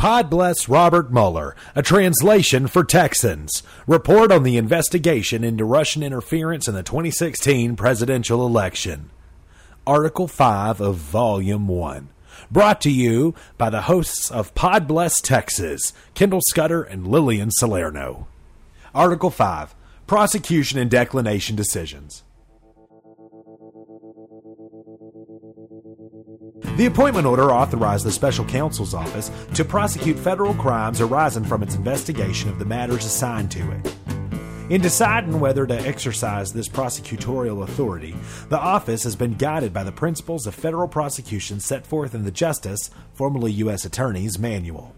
Pod bless Robert Mueller, a translation for Texans. Report on the investigation into Russian interference in the 2016 presidential election. Article 5 of Volume 1. Brought to you by the hosts of Pod Bless Texas, Kendall Scudder and Lillian Salerno. Article 5 Prosecution and Declination Decisions. The appointment order authorized the special counsel's office to prosecute federal crimes arising from its investigation of the matters assigned to it. In deciding whether to exercise this prosecutorial authority, the office has been guided by the principles of federal prosecution set forth in the Justice, formerly U.S. Attorney's, Manual.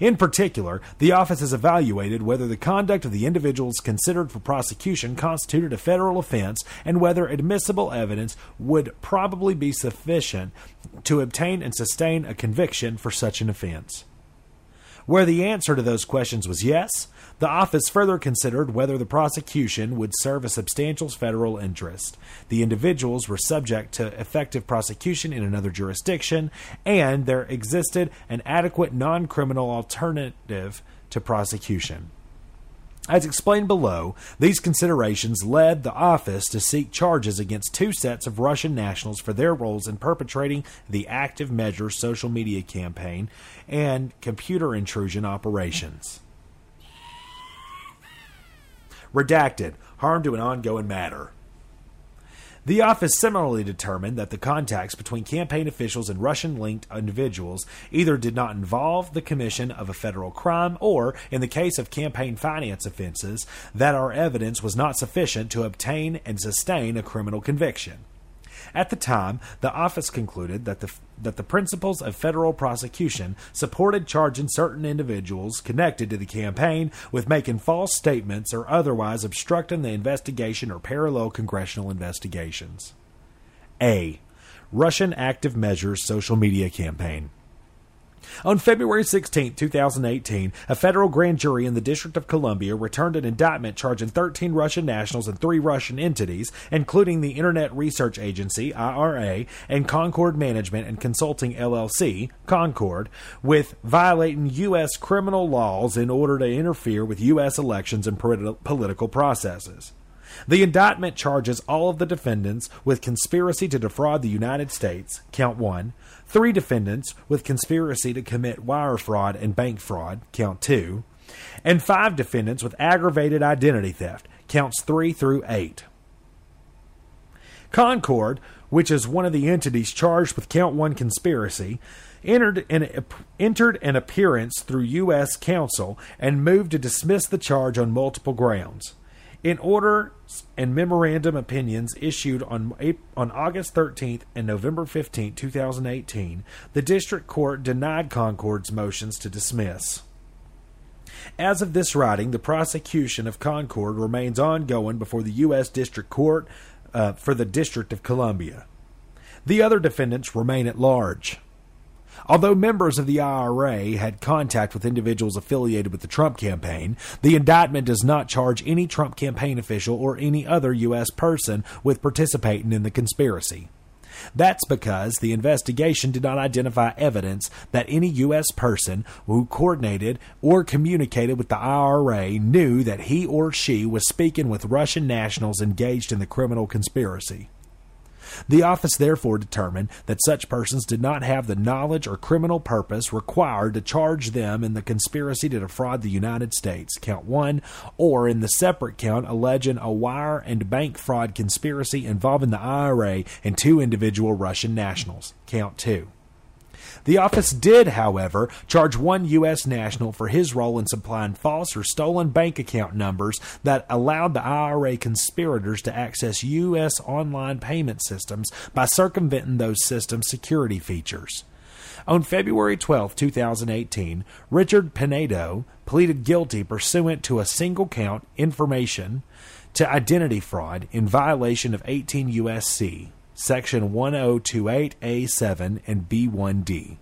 In particular, the office has evaluated whether the conduct of the individuals considered for prosecution constituted a federal offense and whether admissible evidence would probably be sufficient to obtain and sustain a conviction for such an offense. Where the answer to those questions was yes, the office further considered whether the prosecution would serve a substantial federal interest. The individuals were subject to effective prosecution in another jurisdiction, and there existed an adequate non criminal alternative to prosecution. As explained below, these considerations led the office to seek charges against two sets of Russian nationals for their roles in perpetrating the Active measure social media campaign and computer intrusion operations. Redacted, harm to an ongoing matter. The office similarly determined that the contacts between campaign officials and Russian linked individuals either did not involve the commission of a federal crime or, in the case of campaign finance offenses, that our evidence was not sufficient to obtain and sustain a criminal conviction. At the time, the office concluded that the that the principles of federal prosecution supported charging certain individuals connected to the campaign with making false statements or otherwise obstructing the investigation or parallel congressional investigations. A. Russian Active Measures social media campaign. On February 16, 2018, a federal grand jury in the District of Columbia returned an indictment charging 13 Russian nationals and three Russian entities, including the Internet Research Agency, IRA, and Concord Management and Consulting LLC, Concord, with violating U.S. criminal laws in order to interfere with U.S. elections and political processes. The indictment charges all of the defendants with conspiracy to defraud the United States, count one, three defendants with conspiracy to commit wire fraud and bank fraud, count two, and five defendants with aggravated identity theft, counts three through eight. Concord, which is one of the entities charged with count one conspiracy, entered an, entered an appearance through U.S. counsel and moved to dismiss the charge on multiple grounds. In orders and memorandum opinions issued on, on August 13th and November 15th, 2018, the district court denied Concord's motions to dismiss. As of this writing, the prosecution of Concord remains ongoing before the U.S. District Court uh, for the District of Columbia. The other defendants remain at large. Although members of the IRA had contact with individuals affiliated with the Trump campaign, the indictment does not charge any Trump campaign official or any other U.S. person with participating in the conspiracy. That's because the investigation did not identify evidence that any U.S. person who coordinated or communicated with the IRA knew that he or she was speaking with Russian nationals engaged in the criminal conspiracy. The office therefore determined that such persons did not have the knowledge or criminal purpose required to charge them in the conspiracy to defraud the United States, count one, or in the separate count alleging a wire and bank fraud conspiracy involving the IRA and two individual Russian nationals, count two. The office did, however, charge one U.S. national for his role in supplying false or stolen bank account numbers that allowed the IRA conspirators to access U.S. online payment systems by circumventing those systems' security features. On February 12, 2018, Richard Pinedo pleaded guilty pursuant to a single count information to identity fraud in violation of 18 U.S.C. Section 1028A7 and B1D.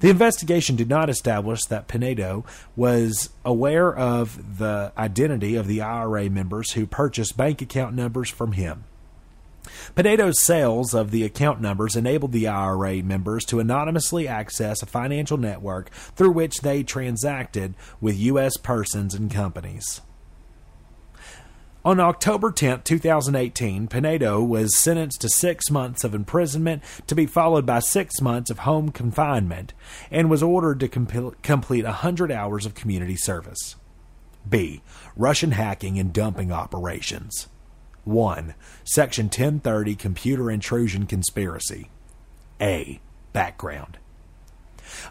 The investigation did not establish that Pinedo was aware of the identity of the IRA members who purchased bank account numbers from him. Pinedo's sales of the account numbers enabled the IRA members to anonymously access a financial network through which they transacted with U.S. persons and companies. On October 10, 2018, Pinedo was sentenced to six months of imprisonment to be followed by six months of home confinement and was ordered to comp- complete 100 hours of community service. B. Russian hacking and dumping operations. 1. Section 1030 Computer Intrusion Conspiracy. A. Background.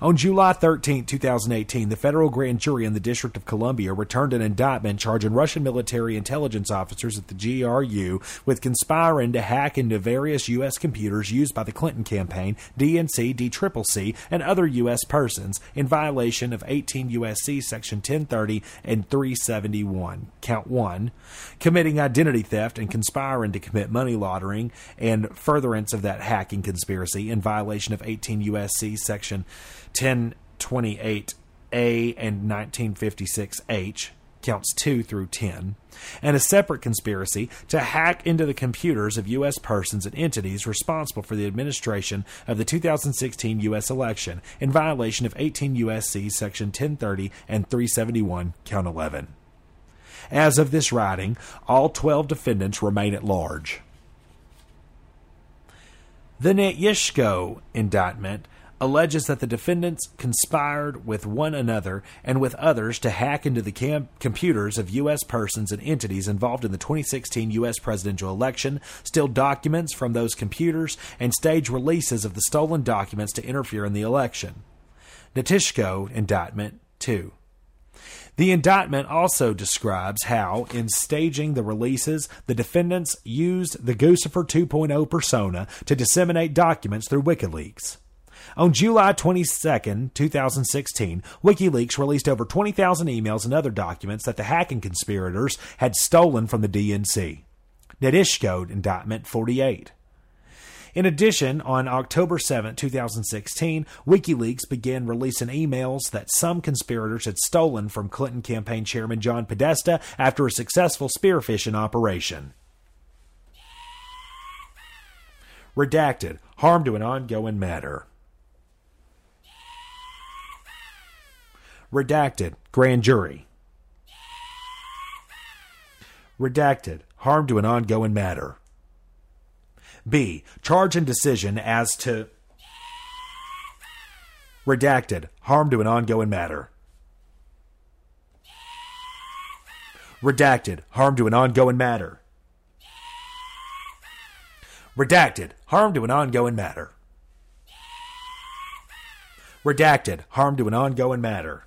On July 13, 2018, the federal grand jury in the District of Columbia returned an indictment charging Russian military intelligence officers at the GRU with conspiring to hack into various U.S. computers used by the Clinton campaign, DNC, DCCC, and other U.S. persons in violation of 18 U.S.C. Section 1030 and 371. Count 1. Committing identity theft and conspiring to commit money laundering and furtherance of that hacking conspiracy in violation of 18 U.S.C. Section 1028A and 1956H, counts 2 through 10, and a separate conspiracy to hack into the computers of U.S. persons and entities responsible for the administration of the 2016 U.S. election in violation of 18 U.S.C. Section 1030 and 371, count 11. As of this writing, all 12 defendants remain at large. The Netyksho indictment alleges that the defendants conspired with one another and with others to hack into the cam- computers of U.S. persons and entities involved in the 2016 U.S. presidential election, steal documents from those computers, and stage releases of the stolen documents to interfere in the election. Netyksho Indictment 2. The indictment also describes how, in staging the releases, the defendants used the Guccifer 2.0 persona to disseminate documents through WikiLeaks. On July 22, 2016, WikiLeaks released over 20,000 emails and other documents that the hacking conspirators had stolen from the DNC. Netyksho Indictment 48. In addition, on October 7, 2016, WikiLeaks began releasing emails that some conspirators had stolen from Clinton campaign chairman John Podesta after a successful spearphishing operation. Redacted Harm to an ongoing matter. Redacted. Grand jury. Redacted. Harm to an ongoing matter. B. Charge and decision as to. Redacted. Harm to an ongoing matter. Redacted. Harm to an ongoing matter. Redacted. Harm to an ongoing matter. Redacted. Harm to an ongoing matter.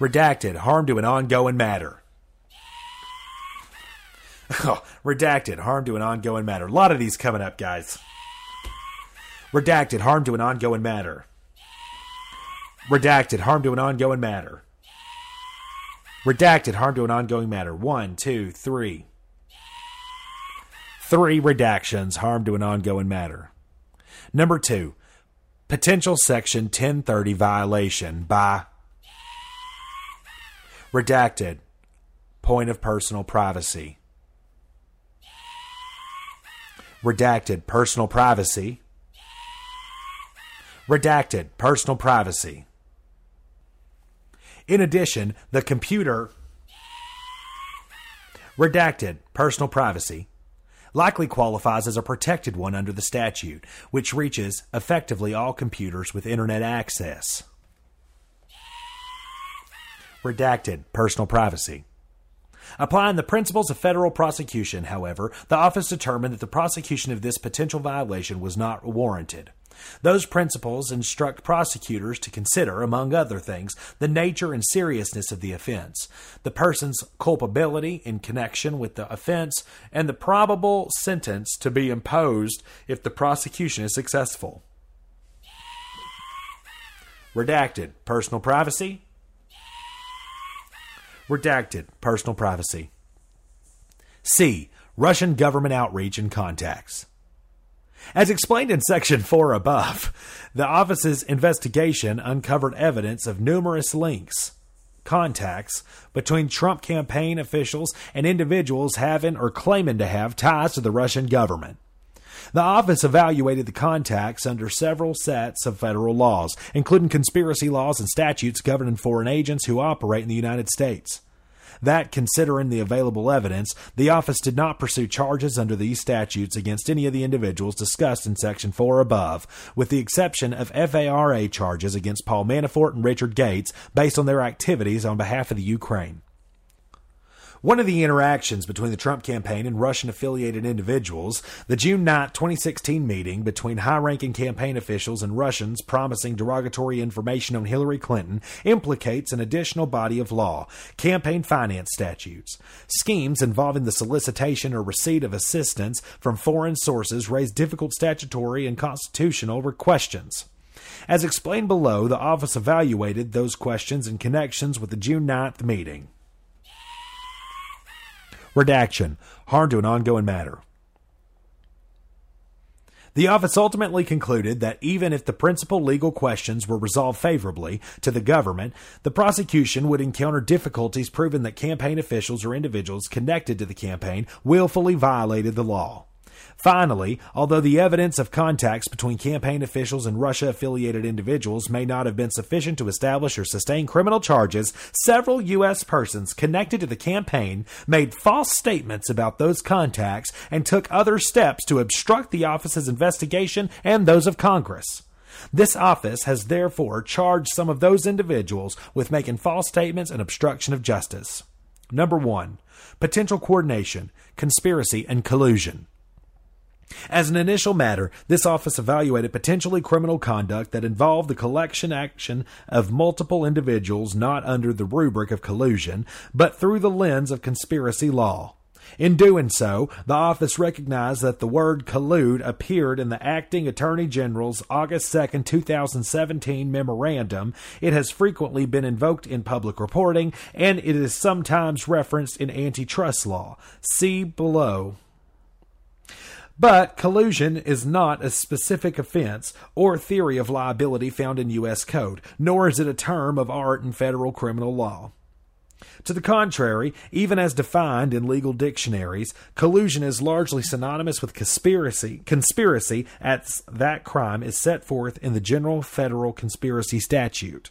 Redacted, harm to an ongoing matter. Oh, redacted, harm to an ongoing matter. A lot of these coming up, guys. Redacted, harm to an ongoing matter. Redacted, harm to an ongoing matter. Redacted, harm to an ongoing matter. One, two, three. Three redactions, harm to an ongoing matter. Number two, potential section 1030 violation by Redacted. Point of personal privacy. Redacted. Personal privacy. Redacted. Personal privacy. In addition, the computer. Redacted. Personal privacy likely qualifies as a protected one under the statute, which reaches effectively all computers with Internet access. Redacted. Personal privacy. Applying the principles of federal prosecution, however, the office determined that the prosecution of this potential violation was not warranted. Those principles instruct prosecutors to consider, among other things, the nature and seriousness of the offense, the person's culpability in connection with the offense, and the probable sentence to be imposed if the prosecution is successful. Redacted. Personal privacy. Redacted. Personal privacy. C. Russian government outreach and contacts. As explained in Section 4 above, the office's investigation uncovered evidence of numerous links contacts between Trump campaign officials and individuals having or claiming to have ties to the Russian government. The office evaluated the contacts under several sets of federal laws, including conspiracy laws and statutes governing foreign agents who operate in the United States. That, considering the available evidence, the office did not pursue charges under these statutes against any of the individuals discussed in Section 4 above, with the exception of FARA charges against Paul Manafort and Richard Gates based on their activities on behalf of the Ukraine. One of the interactions between the Trump campaign and Russian affiliated individuals, the June 9, 2016 meeting between high ranking campaign officials and Russians promising derogatory information on Hillary Clinton, implicates an additional body of law campaign finance statutes. Schemes involving the solicitation or receipt of assistance from foreign sources raise difficult statutory and constitutional questions. As explained below, the office evaluated those questions in connections with the June 9th meeting. Redaction harm to an ongoing matter. The office ultimately concluded that even if the principal legal questions were resolved favorably to the government, the prosecution would encounter difficulties proving that campaign officials or individuals connected to the campaign willfully violated the law. Finally, although the evidence of contacts between campaign officials and Russia affiliated individuals may not have been sufficient to establish or sustain criminal charges, several U.S. persons connected to the campaign made false statements about those contacts and took other steps to obstruct the office's investigation and those of Congress. This office has therefore charged some of those individuals with making false statements and obstruction of justice. Number one, potential coordination, conspiracy, and collusion. As an initial matter, this office evaluated potentially criminal conduct that involved the collection action of multiple individuals not under the rubric of collusion, but through the lens of conspiracy law. In doing so, the office recognized that the word collude appeared in the acting attorney general's August 2, 2017 memorandum. It has frequently been invoked in public reporting, and it is sometimes referenced in antitrust law. See below but collusion is not a specific offense or theory of liability found in U.S. Code, nor is it a term of art in federal criminal law. To the contrary, even as defined in legal dictionaries, collusion is largely synonymous with conspiracy, conspiracy as that crime is set forth in the General Federal Conspiracy Statute.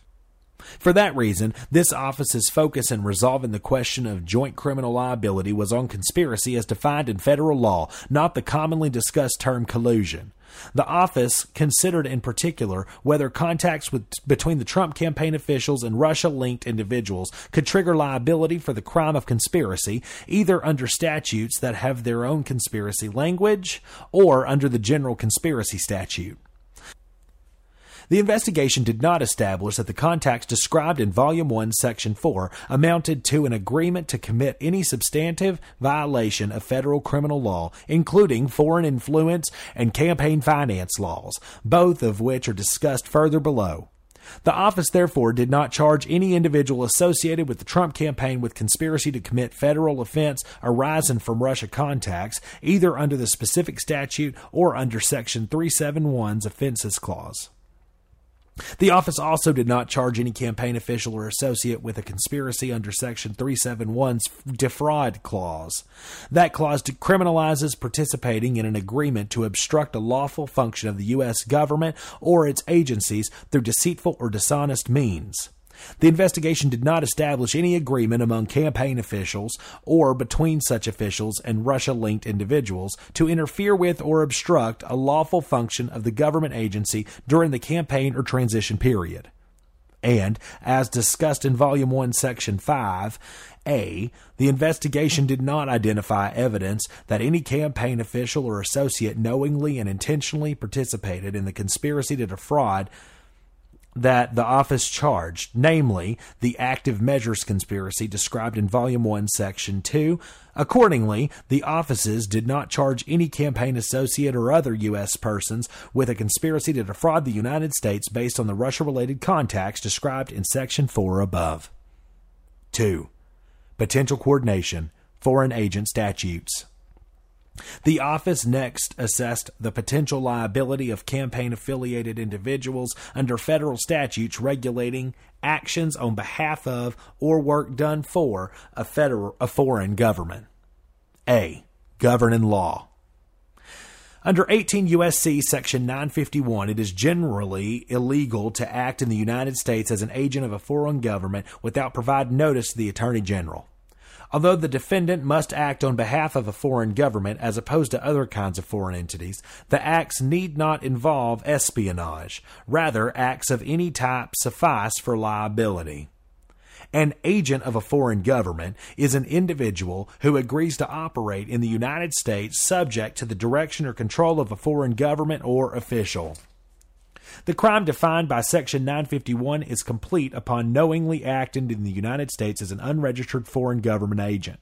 For that reason, this office's focus in resolving the question of joint criminal liability was on conspiracy as defined in federal law, not the commonly discussed term collusion. The office considered in particular whether contacts with, between the Trump campaign officials and Russia linked individuals could trigger liability for the crime of conspiracy, either under statutes that have their own conspiracy language or under the general conspiracy statute. The investigation did not establish that the contacts described in Volume 1, Section 4 amounted to an agreement to commit any substantive violation of federal criminal law, including foreign influence and campaign finance laws, both of which are discussed further below. The office, therefore, did not charge any individual associated with the Trump campaign with conspiracy to commit federal offense arising from Russia contacts, either under the specific statute or under Section 371's Offenses Clause. The office also did not charge any campaign official or associate with a conspiracy under Section 371's defraud clause. That clause criminalizes participating in an agreement to obstruct a lawful function of the U.S. government or its agencies through deceitful or dishonest means. The investigation did not establish any agreement among campaign officials or between such officials and Russia linked individuals to interfere with or obstruct a lawful function of the government agency during the campaign or transition period. And, as discussed in Volume 1, Section 5, a. The investigation did not identify evidence that any campaign official or associate knowingly and intentionally participated in the conspiracy to defraud that the office charged, namely the active measures conspiracy described in Volume 1, Section 2. Accordingly, the offices did not charge any campaign associate or other U.S. persons with a conspiracy to defraud the United States based on the Russia related contacts described in Section 4 above. 2. Potential coordination, foreign agent statutes. The office next assessed the potential liability of campaign affiliated individuals under federal statutes regulating actions on behalf of or work done for a federal a foreign government. A. Governing law. Under 18 U.S.C. Section 951, it is generally illegal to act in the United States as an agent of a foreign government without providing notice to the Attorney General. Although the defendant must act on behalf of a foreign government as opposed to other kinds of foreign entities, the acts need not involve espionage. Rather, acts of any type suffice for liability. An agent of a foreign government is an individual who agrees to operate in the United States subject to the direction or control of a foreign government or official. The crime defined by Section 951 is complete upon knowingly acting in the United States as an unregistered foreign government agent.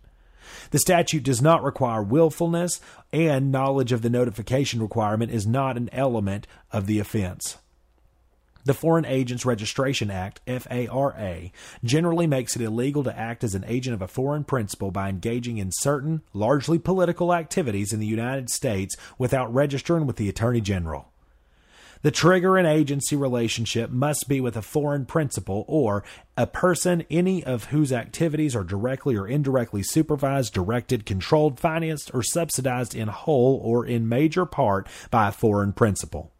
The statute does not require willfulness, and knowledge of the notification requirement is not an element of the offense. The Foreign Agents Registration Act, FARA, generally makes it illegal to act as an agent of a foreign principal by engaging in certain, largely political activities in the United States without registering with the Attorney General. The trigger and agency relationship must be with a foreign principal or a person any of whose activities are directly or indirectly supervised, directed, controlled, financed, or subsidized in whole or in major part by a foreign principal.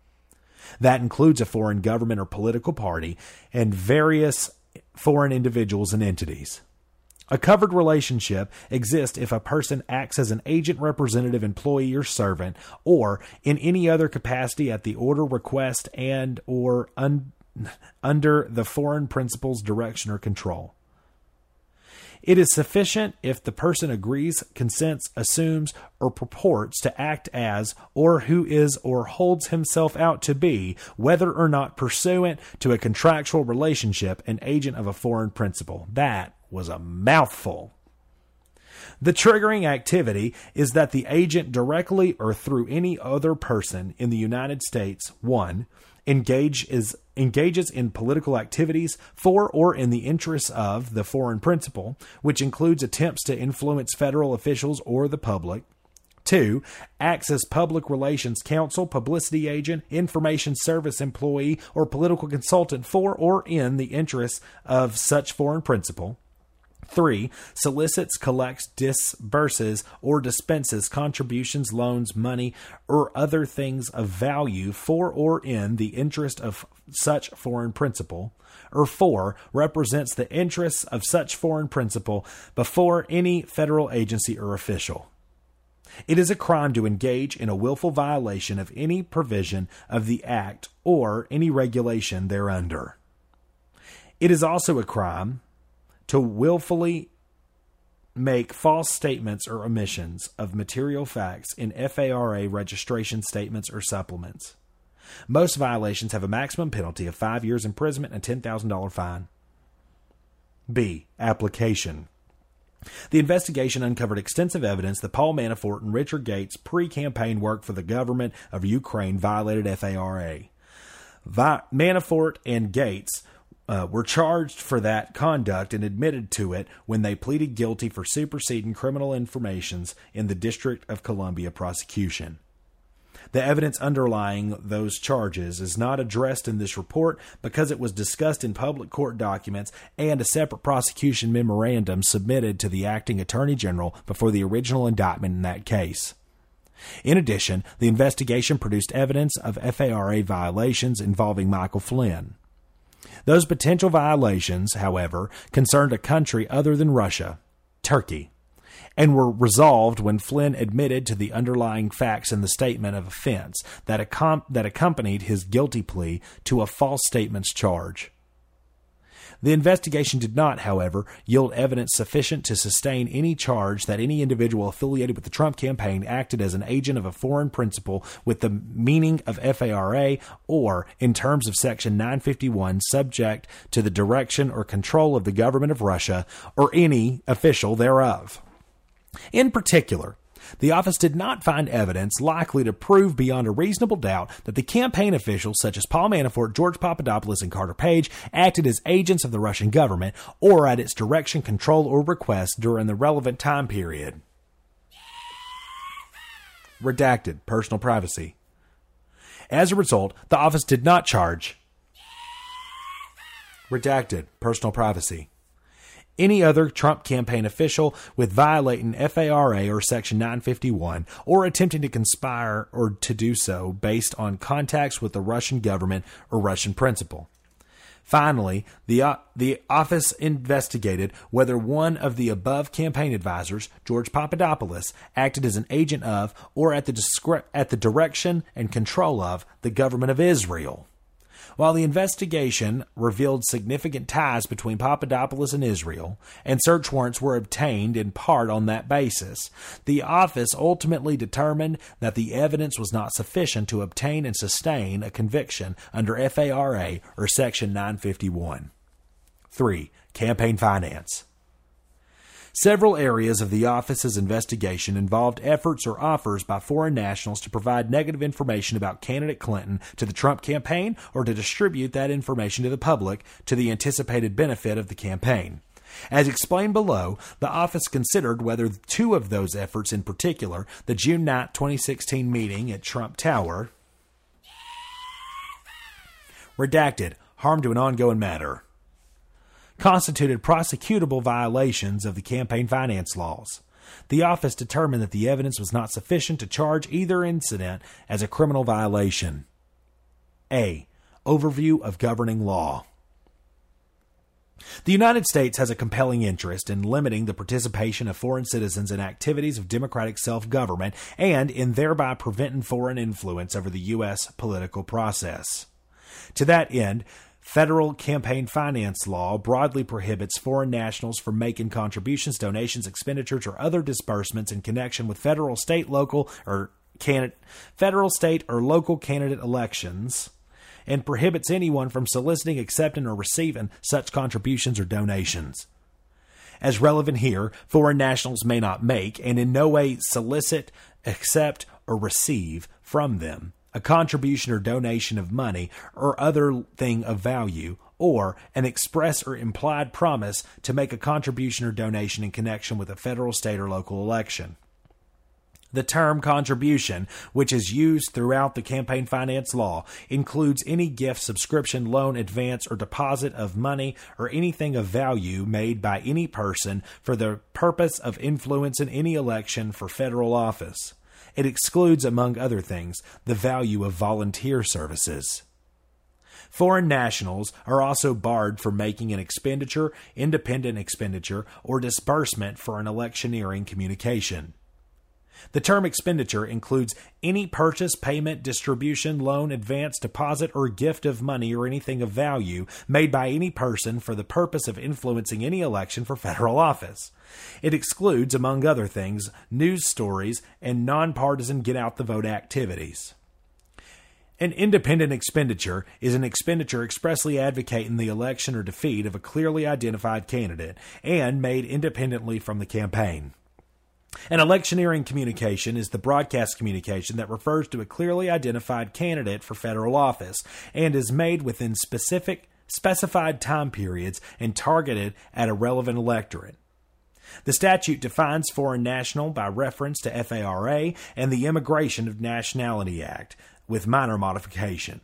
That includes a foreign government or political party and various foreign individuals and entities. A covered relationship exists if a person acts as an agent, representative, employee, or servant, or in any other capacity at the order, request, and or un- under the foreign principal's direction or control. It is sufficient if the person agrees, consents, assumes, or purports to act as, or who is or holds himself out to be, whether or not pursuant to a contractual relationship, an agent of a foreign principal. That was a mouthful. The triggering activity is that the agent directly or through any other person in the United States, 1 engage is, engages in political activities for or in the interests of the foreign principal, which includes attempts to influence federal officials or the public. Two, acts as public relations counsel, publicity agent, information service employee, or political consultant for or in the interests of such foreign principal. 3. Solicits, collects, disburses, or dispenses contributions, loans, money, or other things of value for or in the interest of such foreign principal. Or 4. Represents the interests of such foreign principal before any federal agency or official. It is a crime to engage in a willful violation of any provision of the Act or any regulation thereunder. It is also a crime to willfully make false statements or omissions of material facts in FARA registration statements or supplements. Most violations have a maximum penalty of five years imprisonment and $10,000 fine. B. Application. The investigation uncovered extensive evidence that Paul Manafort and Richard Gates' pre campaign work for the government of Ukraine violated FARA. Vi- Manafort and Gates uh, were charged for that conduct and admitted to it when they pleaded guilty for superseding criminal informations in the District of Columbia prosecution. The evidence underlying those charges is not addressed in this report because it was discussed in public court documents and a separate prosecution memorandum submitted to the acting attorney general before the original indictment in that case. In addition, the investigation produced evidence of FARA violations involving Michael Flynn. Those potential violations, however, concerned a country other than Russia, Turkey, and were resolved when Flynn admitted to the underlying facts in the statement of offense that, accom- that accompanied his guilty plea to a false statements charge. The investigation did not, however, yield evidence sufficient to sustain any charge that any individual affiliated with the Trump campaign acted as an agent of a foreign principal with the meaning of FARA or, in terms of Section 951, subject to the direction or control of the government of Russia or any official thereof. In particular, the office did not find evidence likely to prove beyond a reasonable doubt that the campaign officials such as Paul Manafort, George Papadopoulos, and Carter Page acted as agents of the Russian government or at its direction, control, or request during the relevant time period. Redacted. Personal privacy. As a result, the office did not charge. Redacted. Personal privacy. Any other Trump campaign official with violating FARA or Section 951 or attempting to conspire or to do so based on contacts with the Russian government or Russian principal. Finally, the, uh, the office investigated whether one of the above campaign advisors, George Papadopoulos, acted as an agent of or at the, discre- at the direction and control of the government of Israel. While the investigation revealed significant ties between Papadopoulos and Israel, and search warrants were obtained in part on that basis, the office ultimately determined that the evidence was not sufficient to obtain and sustain a conviction under FARA or Section 951. 3. Campaign finance. Several areas of the office's investigation involved efforts or offers by foreign nationals to provide negative information about candidate Clinton to the Trump campaign or to distribute that information to the public to the anticipated benefit of the campaign. As explained below, the office considered whether two of those efforts in particular, the June 9, 2016 meeting at Trump Tower, redacted, harm to an ongoing matter constituted prosecutable violations of the campaign finance laws. The office determined that the evidence was not sufficient to charge either incident as a criminal violation. A. Overview of governing law. The United States has a compelling interest in limiting the participation of foreign citizens in activities of democratic self government and in thereby preventing foreign influence over the U.S. political process. To that end, Federal campaign finance law broadly prohibits foreign nationals from making contributions, donations, expenditures, or other disbursements in connection with federal, state, local, or federal, state, or local candidate elections, and prohibits anyone from soliciting, accepting, or receiving such contributions or donations. As relevant here, foreign nationals may not make and in no way solicit, accept, or receive from them a contribution or donation of money or other thing of value, or an express or implied promise to make a contribution or donation in connection with a federal, state, or local election. The term contribution, which is used throughout the campaign finance law, includes any gift, subscription, loan, advance, or deposit of money or anything of value made by any person for the purpose of influencing any election for federal office. It excludes, among other things, the value of volunteer services. Foreign nationals are also barred from making an expenditure, independent expenditure, or disbursement for an electioneering communication. The term expenditure includes any purchase, payment, distribution, loan, advance, deposit, or gift of money or anything of value made by any person for the purpose of influencing any election for federal office. It excludes, among other things, news stories and nonpartisan get out the vote activities. An independent expenditure is an expenditure expressly advocating the election or defeat of a clearly identified candidate and made independently from the campaign. An electioneering communication is the broadcast communication that refers to a clearly identified candidate for federal office and is made within specific specified time periods and targeted at a relevant electorate. The statute defines foreign national by reference to FARA and the Immigration of Nationality Act, with minor modification.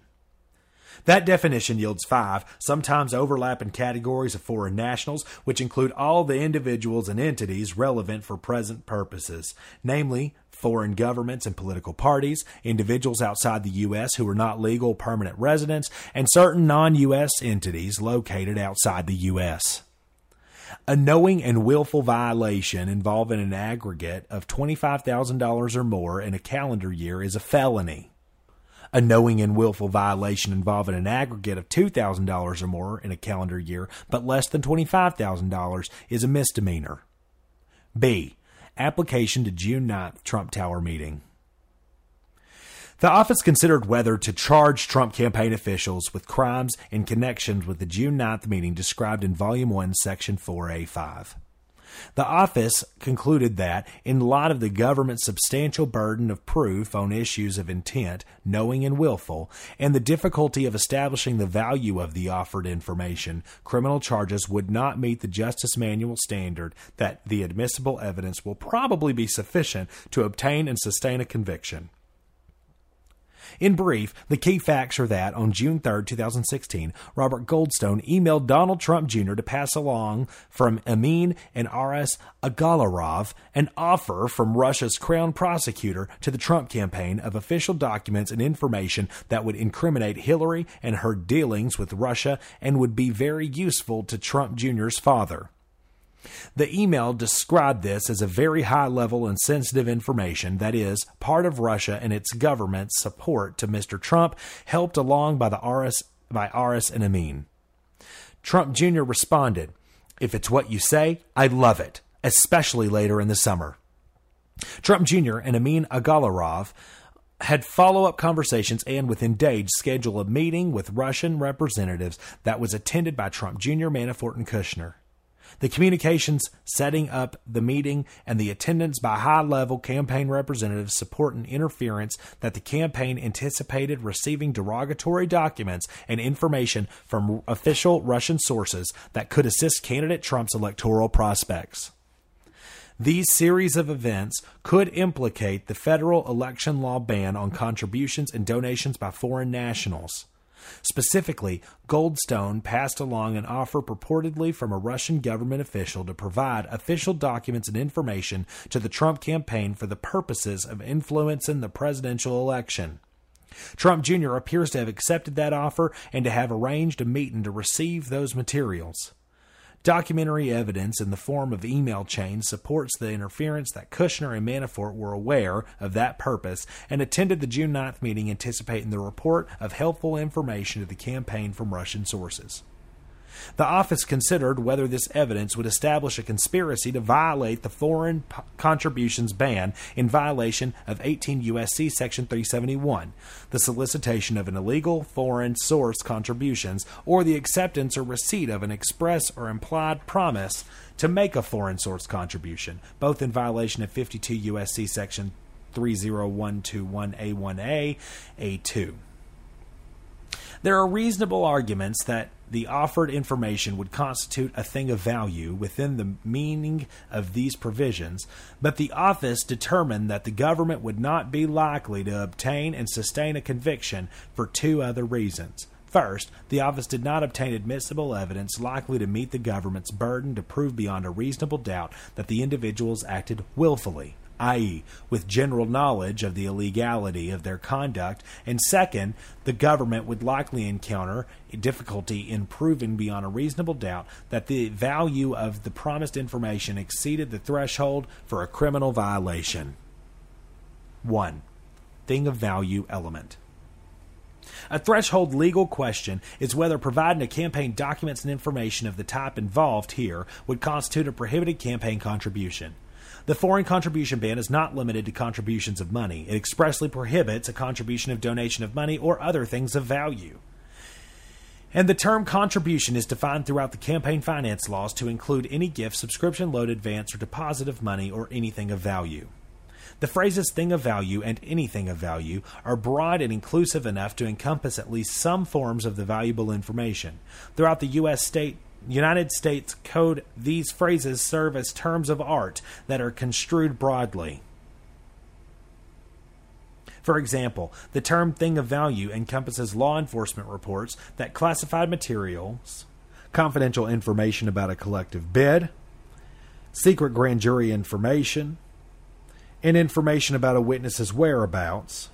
That definition yields five, sometimes overlapping categories of foreign nationals, which include all the individuals and entities relevant for present purposes, namely foreign governments and political parties, individuals outside the U.S. who are not legal permanent residents, and certain non U.S. entities located outside the U.S. A knowing and willful violation involving an aggregate of $25,000 or more in a calendar year is a felony. A knowing and willful violation involving an aggregate of $2,000 or more in a calendar year, but less than $25,000, is a misdemeanor. B. Application to June 9th Trump Tower meeting. The office considered whether to charge Trump campaign officials with crimes in connection with the June 9th meeting described in Volume 1, Section 4A5. The office concluded that, in light of the government's substantial burden of proof on issues of intent, knowing and willful, and the difficulty of establishing the value of the offered information, criminal charges would not meet the Justice Manual standard that the admissible evidence will probably be sufficient to obtain and sustain a conviction. In brief, the key facts are that on June 3, 2016, Robert Goldstone emailed Donald Trump Jr. to pass along from Emin and Aras Agalarov an offer from Russia's crown prosecutor to the Trump campaign of official documents and information that would incriminate Hillary and her dealings with Russia and would be very useful to Trump Jr.'s father. The email described this as a very high level and sensitive information that is part of Russia and its government's support to Mr. Trump, helped along by the Aras by Aras and Emin. Trump Jr. responded, If it's what you say, I love it, especially later in the summer. Trump Jr. and Emin Agalarov had follow up conversations and within days scheduled a meeting with Russian representatives that was attended by Trump Jr., Manafort, and Kushner. The communications setting up the meeting and the attendance by high level campaign representatives support an interference that the campaign anticipated receiving derogatory documents and information from official Russian sources that could assist candidate Trump's electoral prospects. These series of events could implicate the federal election law ban on contributions and donations by foreign nationals. Specifically, Goldstone passed along an offer purportedly from a Russian government official to provide official documents and information to the Trump campaign for the purposes of influencing the presidential election. Trump Jr. appears to have accepted that offer and to have arranged a meeting to receive those materials. Documentary evidence in the form of email chains supports the interference that Kushner and Manafort were aware of that purpose and attended the June 9th meeting anticipating the report of helpful information to the campaign from Russian sources. The office considered whether this evidence would establish a conspiracy to violate the foreign p- contributions ban in violation of 18 U.S.C. Section 371, the solicitation of an illegal foreign source contributions, or the acceptance or receipt of an express or implied promise to make a foreign source contribution, both in violation of 52 U.S.C. Section 30121A1A, A2. There are reasonable arguments that the offered information would constitute a thing of value within the meaning of these provisions, but the office determined that the government would not be likely to obtain and sustain a conviction for two other reasons. First, the office did not obtain admissible evidence likely to meet the government's burden to prove beyond a reasonable doubt that the individuals acted willfully i.e., with general knowledge of the illegality of their conduct, and second, the government would likely encounter difficulty in proving beyond a reasonable doubt that the value of the promised information exceeded the threshold for a criminal violation. 1. Thing of value element. A threshold legal question is whether providing a campaign documents and information of the type involved here would constitute a prohibited campaign contribution. The foreign contribution ban is not limited to contributions of money. It expressly prohibits a contribution of donation of money or other things of value. And the term contribution is defined throughout the campaign finance laws to include any gift, subscription, load, advance, or deposit of money or anything of value. The phrases thing of value and anything of value are broad and inclusive enough to encompass at least some forms of the valuable information. Throughout the U.S. state United States Code, these phrases serve as terms of art that are construed broadly. For example, the term thing of value encompasses law enforcement reports that classified materials, confidential information about a collective bid, secret grand jury information, and information about a witness's whereabouts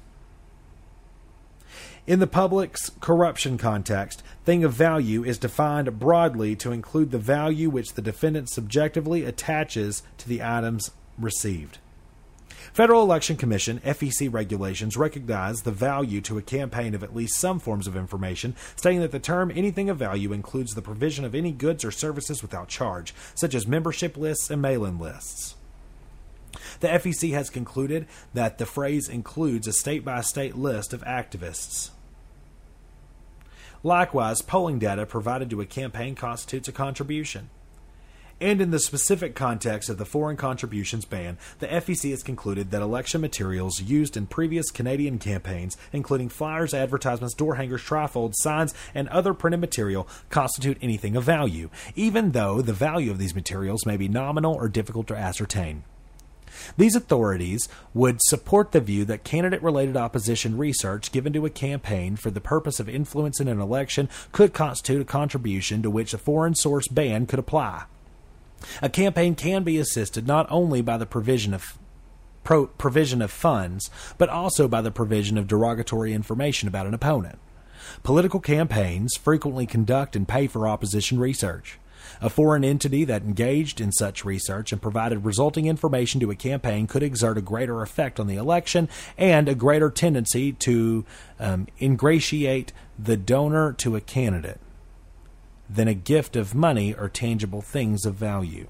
in the public's corruption context, thing of value is defined broadly to include the value which the defendant subjectively attaches to the items received. Federal Election Commission FEC regulations recognize the value to a campaign of at least some forms of information, stating that the term anything of value includes the provision of any goods or services without charge, such as membership lists and mail-in lists. The FEC has concluded that the phrase includes a state by state list of activists. Likewise, polling data provided to a campaign constitutes a contribution. And in the specific context of the foreign contributions ban, the FEC has concluded that election materials used in previous Canadian campaigns, including flyers, advertisements, door hangers, trifolds, signs, and other printed material, constitute anything of value, even though the value of these materials may be nominal or difficult to ascertain. These authorities would support the view that candidate related opposition research given to a campaign for the purpose of influencing an election could constitute a contribution to which a foreign source ban could apply. A campaign can be assisted not only by the provision of pro- provision of funds, but also by the provision of derogatory information about an opponent. Political campaigns frequently conduct and pay for opposition research. A foreign entity that engaged in such research and provided resulting information to a campaign could exert a greater effect on the election and a greater tendency to um, ingratiate the donor to a candidate than a gift of money or tangible things of value.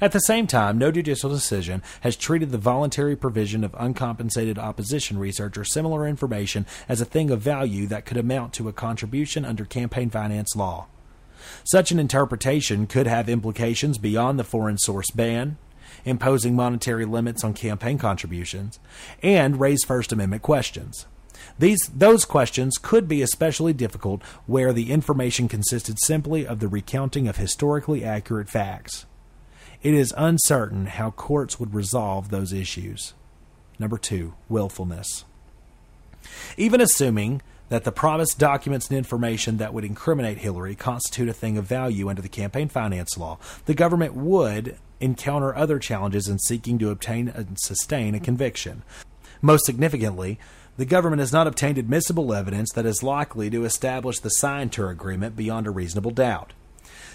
At the same time, no judicial decision has treated the voluntary provision of uncompensated opposition research or similar information as a thing of value that could amount to a contribution under campaign finance law. Such an interpretation could have implications beyond the foreign source ban, imposing monetary limits on campaign contributions, and raise First Amendment questions. These, those questions could be especially difficult where the information consisted simply of the recounting of historically accurate facts. It is uncertain how courts would resolve those issues. Number two, willfulness. Even assuming that the promised documents and information that would incriminate Hillary constitute a thing of value under the campaign finance law, the government would encounter other challenges in seeking to obtain and sustain a conviction. Most significantly, the government has not obtained admissible evidence that is likely to establish the Scienter agreement beyond a reasonable doubt.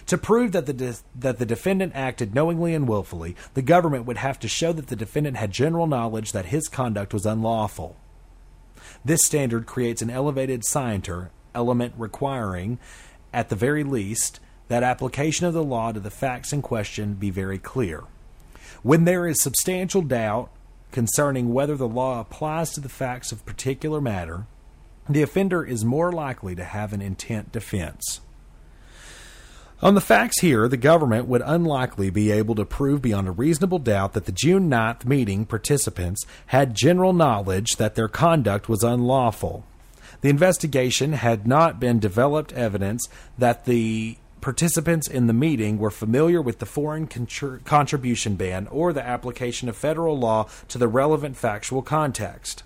To prove that the de- that the defendant acted knowingly and willfully, the government would have to show that the defendant had general knowledge that his conduct was unlawful. This standard creates an elevated scienter element requiring, at the very least, that application of the law to the facts in question be very clear. When there is substantial doubt concerning whether the law applies to the facts of particular matter, the offender is more likely to have an intent defense. On the facts here, the government would unlikely be able to prove beyond a reasonable doubt that the June 9th meeting participants had general knowledge that their conduct was unlawful. The investigation had not been developed evidence that the participants in the meeting were familiar with the foreign contribution ban or the application of federal law to the relevant factual context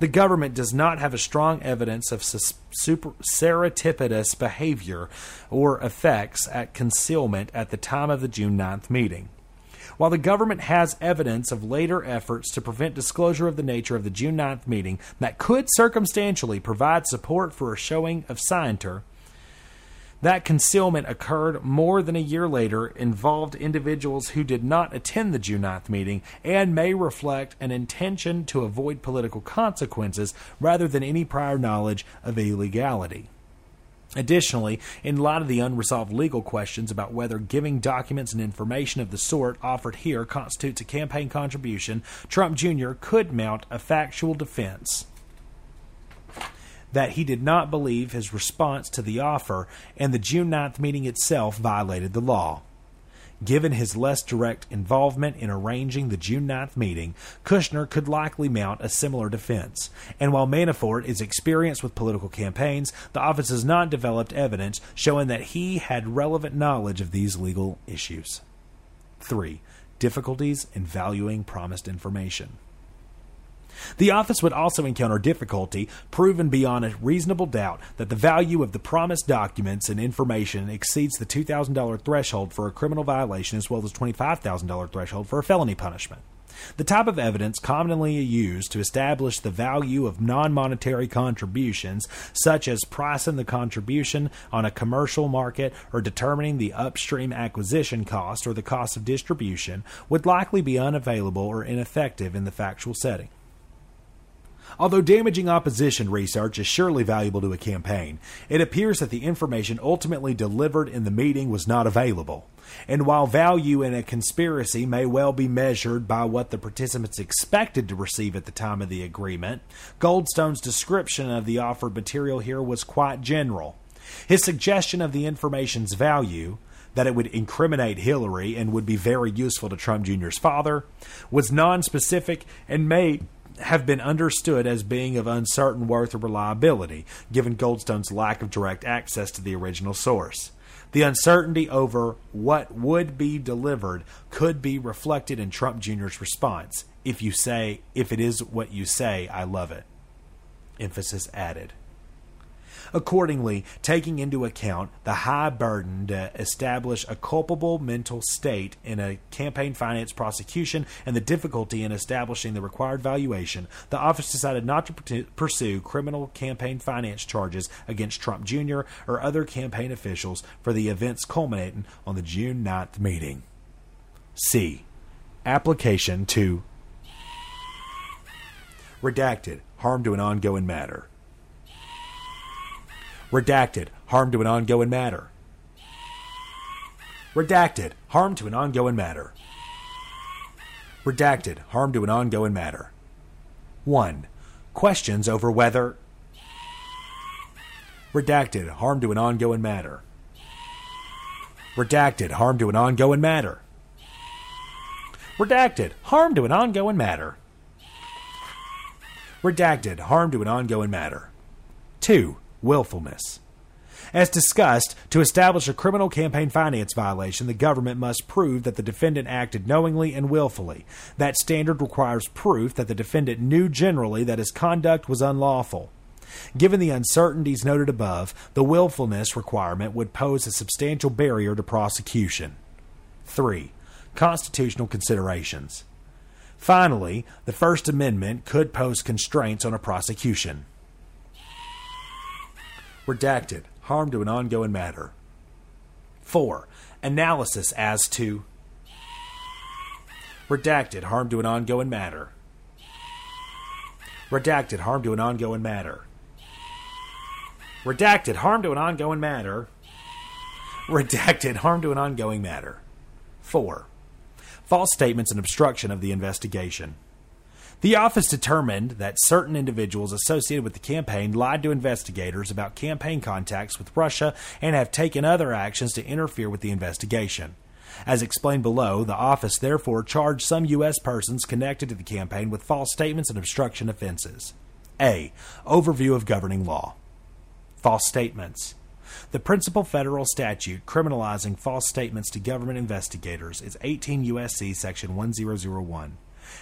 the government does not have a strong evidence of super serendipitous behavior or effects at concealment at the time of the June 9th meeting. While the government has evidence of later efforts to prevent disclosure of the nature of the June 9th meeting that could circumstantially provide support for a showing of scienter, that concealment occurred more than a year later, involved individuals who did not attend the June 9th meeting, and may reflect an intention to avoid political consequences rather than any prior knowledge of illegality. Additionally, in light of the unresolved legal questions about whether giving documents and information of the sort offered here constitutes a campaign contribution, Trump Jr. could mount a factual defense that he did not believe his response to the offer and the June 9th meeting itself violated the law. Given his less direct involvement in arranging the June 9th meeting, Kushner could likely mount a similar defense. And while Manafort is experienced with political campaigns, the office has not developed evidence showing that he had relevant knowledge of these legal issues. 3. Difficulties in valuing promised information. The office would also encounter difficulty proving beyond a reasonable doubt that the value of the promised documents and information exceeds the $2,000 threshold for a criminal violation as well as $25,000 threshold for a felony punishment. The type of evidence commonly used to establish the value of non monetary contributions, such as pricing the contribution on a commercial market or determining the upstream acquisition cost or the cost of distribution, would likely be unavailable or ineffective in the factual setting. Although damaging opposition research is surely valuable to a campaign, it appears that the information ultimately delivered in the meeting was not available. And while value in a conspiracy may well be measured by what the participants expected to receive at the time of the agreement, Goldstone's description of the offered material here was quite general. His suggestion of the information's value, that it would incriminate Hillary and would be very useful to Trump Jr.'s father, was nonspecific and may have been understood as being of uncertain worth or reliability, given Goldstone's lack of direct access to the original source. The uncertainty over what would be delivered could be reflected in Trump Jr.'s response. If you say, if it is what you say, I love it. Emphasis added. Accordingly, taking into account the high burden to establish a culpable mental state in a campaign finance prosecution and the difficulty in establishing the required valuation, the office decided not to pursue criminal campaign finance charges against Trump Jr. or other campaign officials for the events culminating on the June 9th meeting. C. Application to Redacted, harm to an ongoing matter. Redacted. Harm to an ongoing matter. Redacted. Harm to an ongoing matter. Redacted. Harm to an ongoing matter. 1. Questions over whether. Redacted. Harm to an ongoing matter. Redacted. Harm to an ongoing matter. Redacted. Harm to an ongoing matter. Redacted. Harm to an ongoing matter. 2 willfulness. As discussed, to establish a criminal campaign finance violation, the government must prove that the defendant acted knowingly and willfully. That standard requires proof that the defendant knew generally that his conduct was unlawful. Given the uncertainties noted above, the willfulness requirement would pose a substantial barrier to prosecution. 3. Constitutional considerations. Finally, the First Amendment could pose constraints on a prosecution. Redacted. Harm to an ongoing matter. 4. Analysis as to. Redacted. Harm to an ongoing matter. Redacted. Harm to an ongoing matter. Redacted. Harm to an ongoing matter. Redacted. Harm to an ongoing matter. 4. False statements and obstruction of the investigation. The office determined that certain individuals associated with the campaign lied to investigators about campaign contacts with Russia and have taken other actions to interfere with the investigation. As explained below, the office therefore charged some U.S. persons connected to the campaign with false statements and obstruction offenses. A. Overview of governing law. False statements. The principal federal statute criminalizing false statements to government investigators is 18 U.S.C. Section 1001.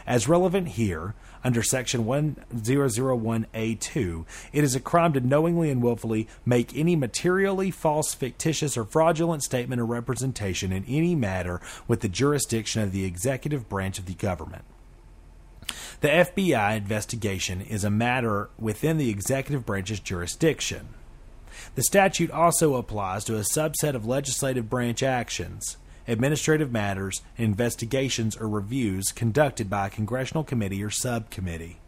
As relevant here, under Section 1001A2, it is a crime to knowingly and willfully make any materially false, fictitious, or fraudulent statement or representation in any matter with the jurisdiction of the executive branch of the government. The FBI investigation is a matter within the executive branch's jurisdiction. The statute also applies to a subset of legislative branch actions administrative matters, investigations, or reviews conducted by a congressional committee or subcommittee.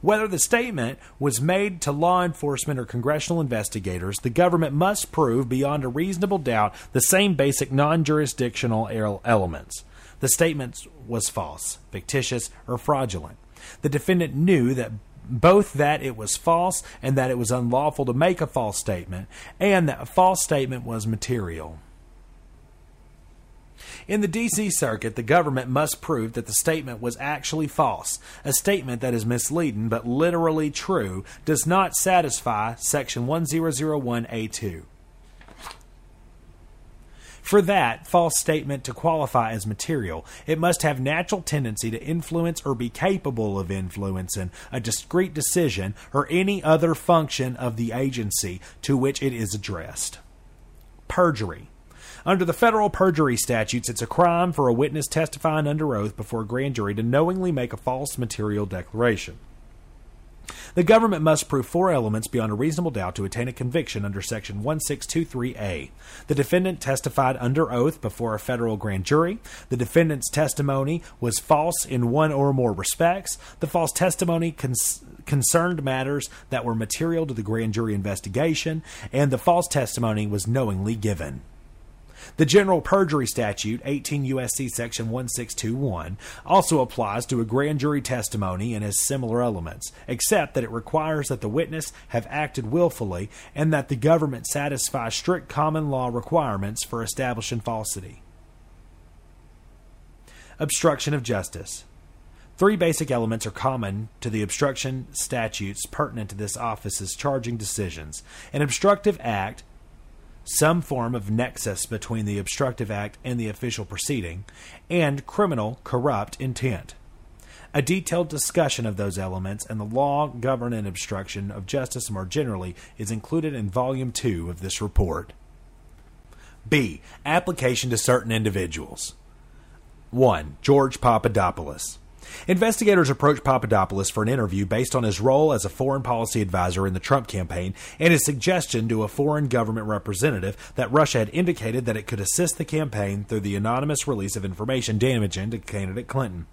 Whether the statement was made to law enforcement or congressional investigators, the government must prove beyond a reasonable doubt the same basic non jurisdictional elements. The statement was false, fictitious, or fraudulent. The defendant knew that both that it was false and that it was unlawful to make a false statement, and that a false statement was material. In the D.C. Circuit, the government must prove that the statement was actually false. A statement that is misleading but literally true does not satisfy Section 1001A2. For that false statement to qualify as material, it must have natural tendency to influence or be capable of influencing a discrete decision or any other function of the agency to which it is addressed. Perjury. Under the federal perjury statutes, it's a crime for a witness testifying under oath before a grand jury to knowingly make a false material declaration. The government must prove four elements beyond a reasonable doubt to attain a conviction under Section 1623A. The defendant testified under oath before a federal grand jury. The defendant's testimony was false in one or more respects. The false testimony cons- concerned matters that were material to the grand jury investigation. And the false testimony was knowingly given. The general perjury statute, 18 U.S.C. section 1621, also applies to a grand jury testimony and has similar elements, except that it requires that the witness have acted willfully and that the government satisfy strict common law requirements for establishing falsity. Obstruction of justice. Three basic elements are common to the obstruction statutes pertinent to this office's charging decisions. An obstructive act some form of nexus between the obstructive act and the official proceeding, and criminal, corrupt intent. A detailed discussion of those elements and the law governing obstruction of justice more generally is included in Volume 2 of this report. B. Application to certain individuals. 1. George Papadopoulos. Investigators approached Papadopoulos for an interview based on his role as a foreign policy advisor in the Trump campaign and his suggestion to a foreign government representative that Russia had indicated that it could assist the campaign through the anonymous release of information damaging to candidate Clinton.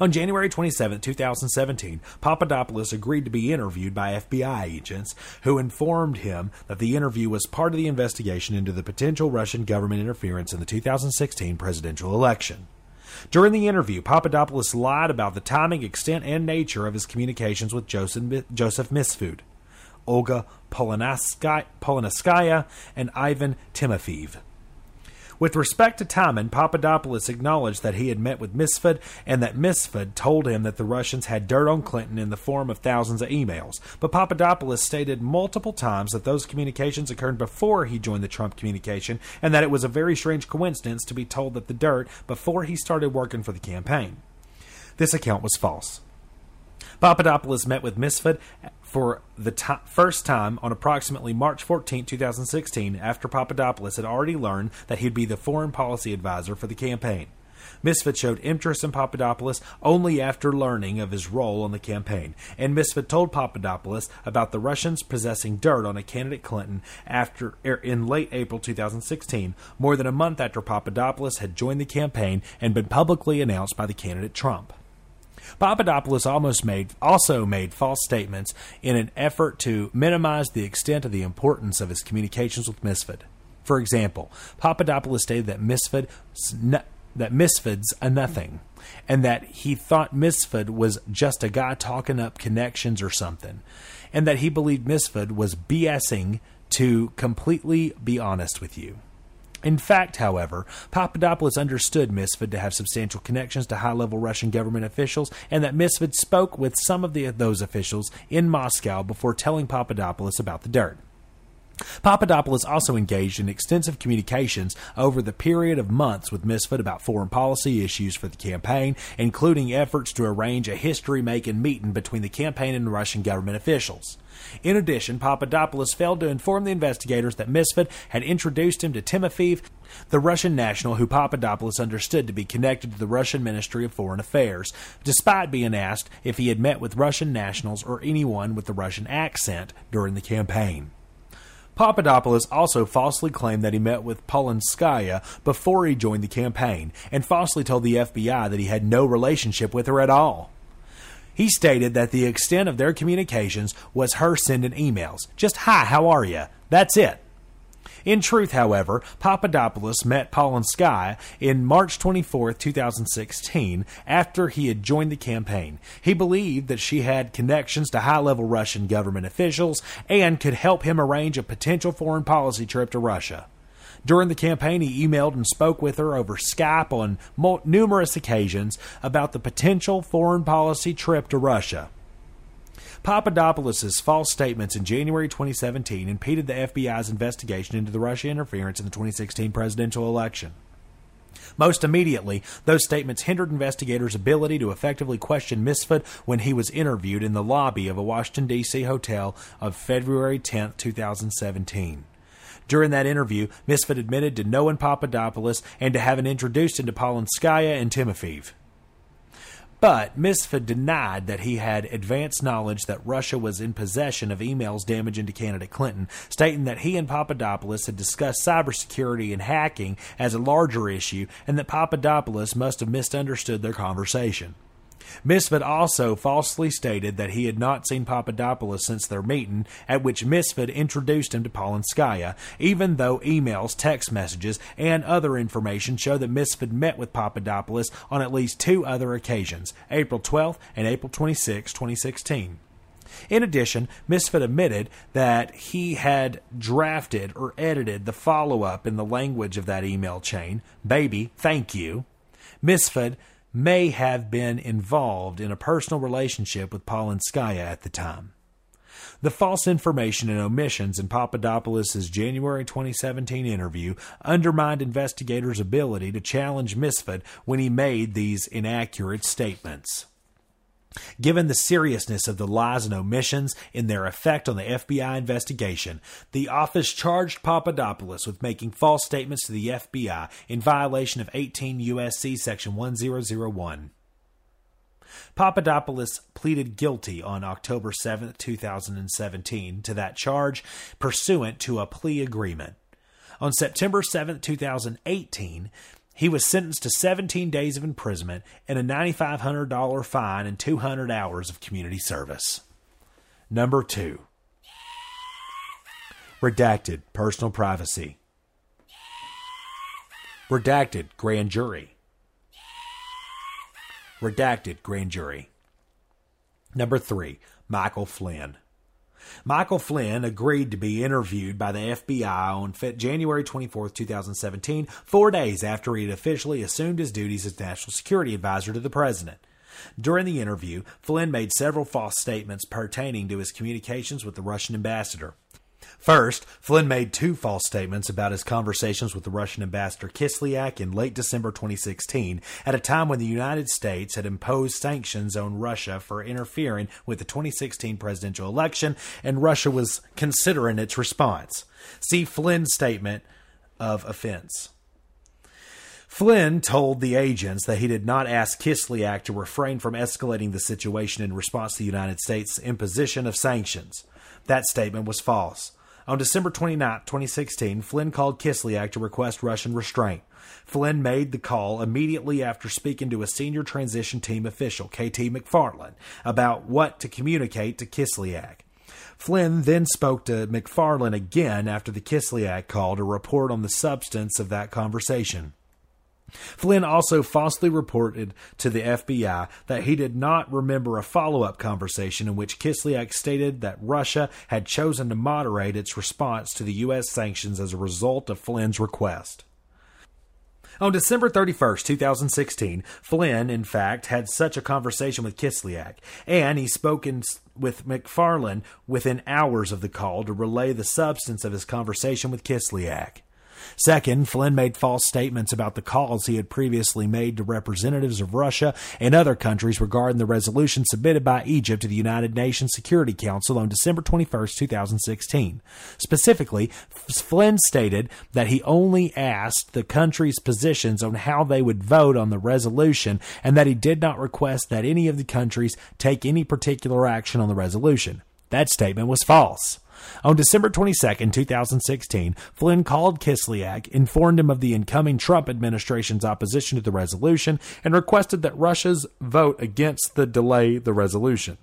On January 27, 2017, Papadopoulos agreed to be interviewed by FBI agents who informed him that the interview was part of the investigation into the potential Russian government interference in the 2016 presidential election. During the interview, Papadopoulos lied about the timing, extent, and nature of his communications with Joseph, Joseph Mifsud, Olga Polonskaya, and Ivan Timofeev. With respect to Timon, Papadopoulos acknowledged that he had met with Mifsud and that Mifsud told him that the Russians had dirt on Clinton in the form of thousands of emails. But Papadopoulos stated multiple times that those communications occurred before he joined the Trump communication and that it was a very strange coincidence to be told that the dirt before he started working for the campaign. This account was false. Papadopoulos met with Mifsud for the first time on approximately March 14, 2016, after Papadopoulos had already learned that he'd be the foreign policy advisor for the campaign. Misfit showed interest in Papadopoulos only after learning of his role on the campaign, and Misfit told Papadopoulos about the Russians possessing dirt on a candidate Clinton after er, in late April 2016, more than a month after Papadopoulos had joined the campaign and been publicly announced by the candidate Trump. Papadopoulos almost made also made false statements in an effort to minimize the extent of the importance of his communications with Misfit. For example, Papadopoulos stated that Mifsud that Mifsud's a nothing, and that he thought Misfit was just a guy talking up connections or something, and that he believed Misfit was BSing to completely be honest with you. In fact, however, Papadopoulos understood Mifsud to have substantial connections to high level Russian government officials, and that Mifsud spoke with some of the, those officials in Moscow before telling Papadopoulos about the dirt. Papadopoulos also engaged in extensive communications over the period of months with Mifsud about foreign policy issues for the campaign, including efforts to arrange a history making meeting between the campaign and Russian government officials. In addition, Papadopoulos failed to inform the investigators that Misfit had introduced him to Timofeev, the Russian national who Papadopoulos understood to be connected to the Russian Ministry of Foreign Affairs, despite being asked if he had met with Russian nationals or anyone with the Russian accent during the campaign. Papadopoulos also falsely claimed that he met with Polonskaya before he joined the campaign, and falsely told the FBI that he had no relationship with her at all. He stated that the extent of their communications was her sending emails. Just, hi, how are you? That's it. In truth, however, Papadopoulos met Polonskaya in March 24, 2016, after he had joined the campaign. He believed that she had connections to high level Russian government officials and could help him arrange a potential foreign policy trip to Russia. During the campaign, he emailed and spoke with her over Skype on numerous occasions about the potential foreign policy trip to Russia. Papadopoulos' false statements in January 2017 impeded the FBI's investigation into the Russia interference in the 2016 presidential election. Most immediately, those statements hindered investigators' ability to effectively question Misfit when he was interviewed in the lobby of a Washington, D.C. hotel on February 10, 2017. During that interview, Misfit admitted to knowing Papadopoulos and to having introduced him to Polonskaya and Timofeev. But Misfit denied that he had advanced knowledge that Russia was in possession of emails damaging to candidate Clinton, stating that he and Papadopoulos had discussed cybersecurity and hacking as a larger issue and that Papadopoulos must have misunderstood their conversation. Misfit also falsely stated that he had not seen Papadopoulos since their meeting, at which Misfit introduced him to Polonskaya, even though emails, text messages, and other information show that Misfit met with Papadopoulos on at least two other occasions, April 12 and April 26, 2016. In addition, Misfit admitted that he had drafted or edited the follow up in the language of that email chain, Baby, thank you. Misfit may have been involved in a personal relationship with Polonskaya at the time. The false information and omissions in Papadopoulos' January 2017 interview undermined investigators' ability to challenge Misfit when he made these inaccurate statements. Given the seriousness of the lies and omissions in their effect on the FBI investigation, the office charged Papadopoulos with making false statements to the FBI in violation of 18 U.S.C. Section 1001. Papadopoulos pleaded guilty on October 7, 2017, to that charge pursuant to a plea agreement. On September 7, 2018, he was sentenced to 17 days of imprisonment and a $9,500 fine and 200 hours of community service. Number two, redacted personal privacy. Redacted grand jury. Redacted grand jury. Number three, Michael Flynn. Michael Flynn agreed to be interviewed by the FBI on January 24, 2017, four days after he had officially assumed his duties as National Security Advisor to the President. During the interview, Flynn made several false statements pertaining to his communications with the Russian ambassador. First, Flynn made two false statements about his conversations with the Russian ambassador Kislyak in late December 2016, at a time when the United States had imposed sanctions on Russia for interfering with the 2016 presidential election, and Russia was considering its response. See Flynn's statement of offense. Flynn told the agents that he did not ask Kislyak to refrain from escalating the situation in response to the United States' imposition of sanctions. That statement was false. On December 29, 2016, Flynn called Kislyak to request Russian restraint. Flynn made the call immediately after speaking to a senior transition team official, KT McFarland, about what to communicate to Kislyak. Flynn then spoke to McFarland again after the Kislyak call to report on the substance of that conversation. Flynn also falsely reported to the FBI that he did not remember a follow up conversation in which Kislyak stated that Russia had chosen to moderate its response to the U.S. sanctions as a result of Flynn's request. On December 31, 2016, Flynn, in fact, had such a conversation with Kislyak, and he spoke in, with McFarland within hours of the call to relay the substance of his conversation with Kislyak. Second, Flynn made false statements about the calls he had previously made to representatives of Russia and other countries regarding the resolution submitted by Egypt to the United Nations Security Council on December 21, 2016. Specifically, Flynn stated that he only asked the country's positions on how they would vote on the resolution and that he did not request that any of the countries take any particular action on the resolution. That statement was false. On December 22, 2016, Flynn called Kislyak, informed him of the incoming Trump administration's opposition to the resolution, and requested that Russia's vote against the delay the resolution.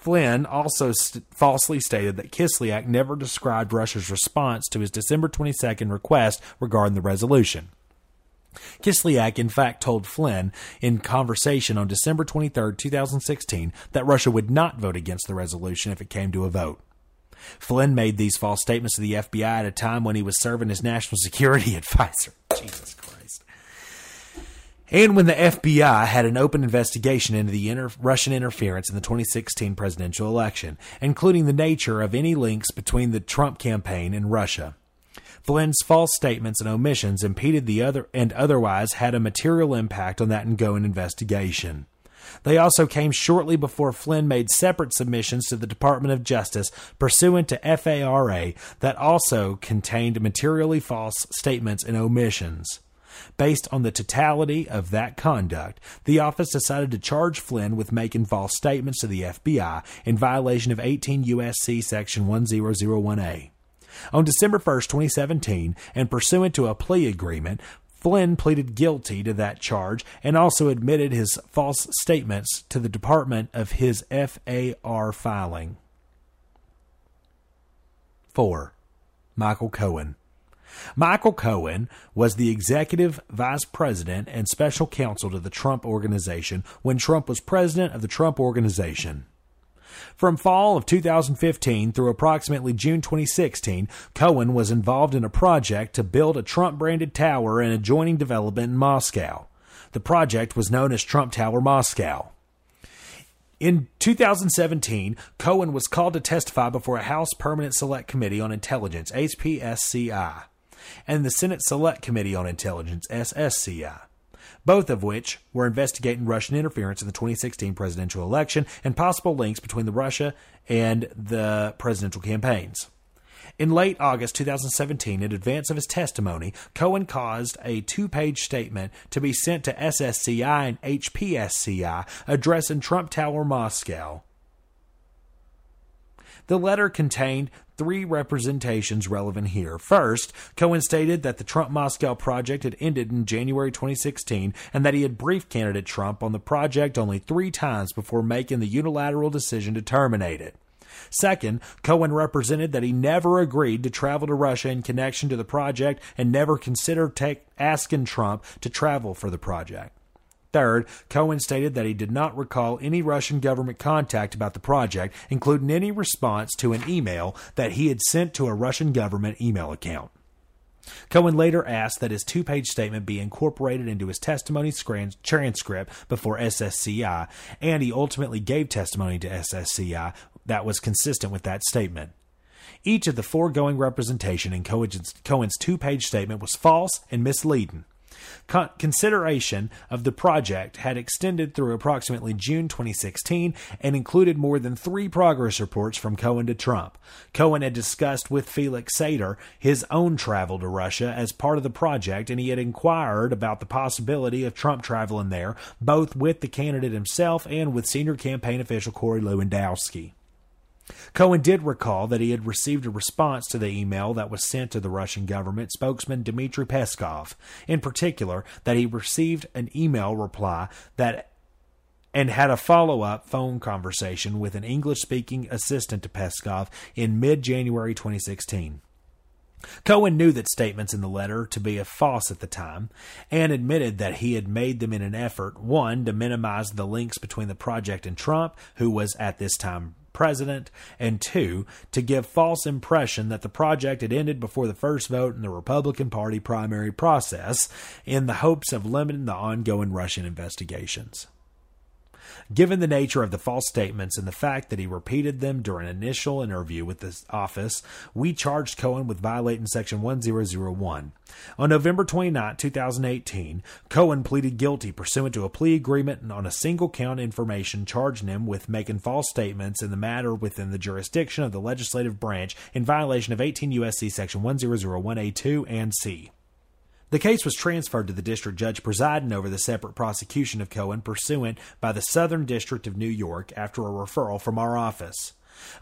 Flynn also st- falsely stated that Kislyak never described Russia's response to his December 22nd request regarding the resolution. Kislyak, in fact, told Flynn in conversation on December 23, 2016, that Russia would not vote against the resolution if it came to a vote. Flynn made these false statements to the FBI at a time when he was serving as national security advisor. Jesus Christ. And when the FBI had an open investigation into the inter- Russian interference in the 2016 presidential election, including the nature of any links between the Trump campaign and Russia. Flynn's false statements and omissions impeded the other and otherwise had a material impact on that ongoing investigation. They also came shortly before Flynn made separate submissions to the Department of Justice pursuant to FARA that also contained materially false statements and omissions. Based on the totality of that conduct, the office decided to charge Flynn with making false statements to the FBI in violation of 18 U.S.C. Section 1001A. On December 1, 2017, and pursuant to a plea agreement, Flynn pleaded guilty to that charge and also admitted his false statements to the department of his FAR filing. 4. Michael Cohen. Michael Cohen was the executive vice president and special counsel to the Trump Organization when Trump was president of the Trump Organization. From fall of 2015 through approximately June 2016, Cohen was involved in a project to build a Trump branded tower and adjoining development in Moscow. The project was known as Trump Tower Moscow. In 2017, Cohen was called to testify before a House Permanent Select Committee on Intelligence, HPSCI, and the Senate Select Committee on Intelligence, SSCI both of which were investigating Russian interference in the 2016 presidential election and possible links between the Russia and the presidential campaigns. In late August 2017, in advance of his testimony, Cohen caused a two page statement to be sent to SSCI and HPSCI addressing Trump Tower Moscow. The letter contained three representations relevant here. First, Cohen stated that the Trump Moscow project had ended in January 2016 and that he had briefed candidate Trump on the project only three times before making the unilateral decision to terminate it. Second, Cohen represented that he never agreed to travel to Russia in connection to the project and never considered asking Trump to travel for the project. Third, Cohen stated that he did not recall any Russian government contact about the project, including any response to an email that he had sent to a Russian government email account. Cohen later asked that his two page statement be incorporated into his testimony transcript before SSCI, and he ultimately gave testimony to SSCI that was consistent with that statement. Each of the foregoing representation in Cohen's two page statement was false and misleading. Con- consideration of the project had extended through approximately June 2016 and included more than three progress reports from Cohen to Trump. Cohen had discussed with Felix Sater his own travel to Russia as part of the project, and he had inquired about the possibility of Trump traveling there, both with the candidate himself and with senior campaign official Corey Lewandowski. Cohen did recall that he had received a response to the email that was sent to the Russian government spokesman Dmitry Peskov. In particular, that he received an email reply that and had a follow up phone conversation with an English speaking assistant to Peskov in mid January 2016. Cohen knew that statements in the letter to be a false at the time and admitted that he had made them in an effort, one, to minimize the links between the project and Trump, who was at this time president, and two, to give false impression that the project had ended before the first vote in the Republican Party primary process in the hopes of limiting the ongoing Russian investigations. Given the nature of the false statements and the fact that he repeated them during an initial interview with the office, we charged Cohen with violating Section 1001. On November 29, 2018, Cohen pleaded guilty pursuant to a plea agreement and on a single count information charging him with making false statements in the matter within the jurisdiction of the legislative branch in violation of 18 U.S.C. Section 1001A2 and C. The case was transferred to the district judge presiding over the separate prosecution of Cohen pursuant by the Southern District of New York after a referral from our office.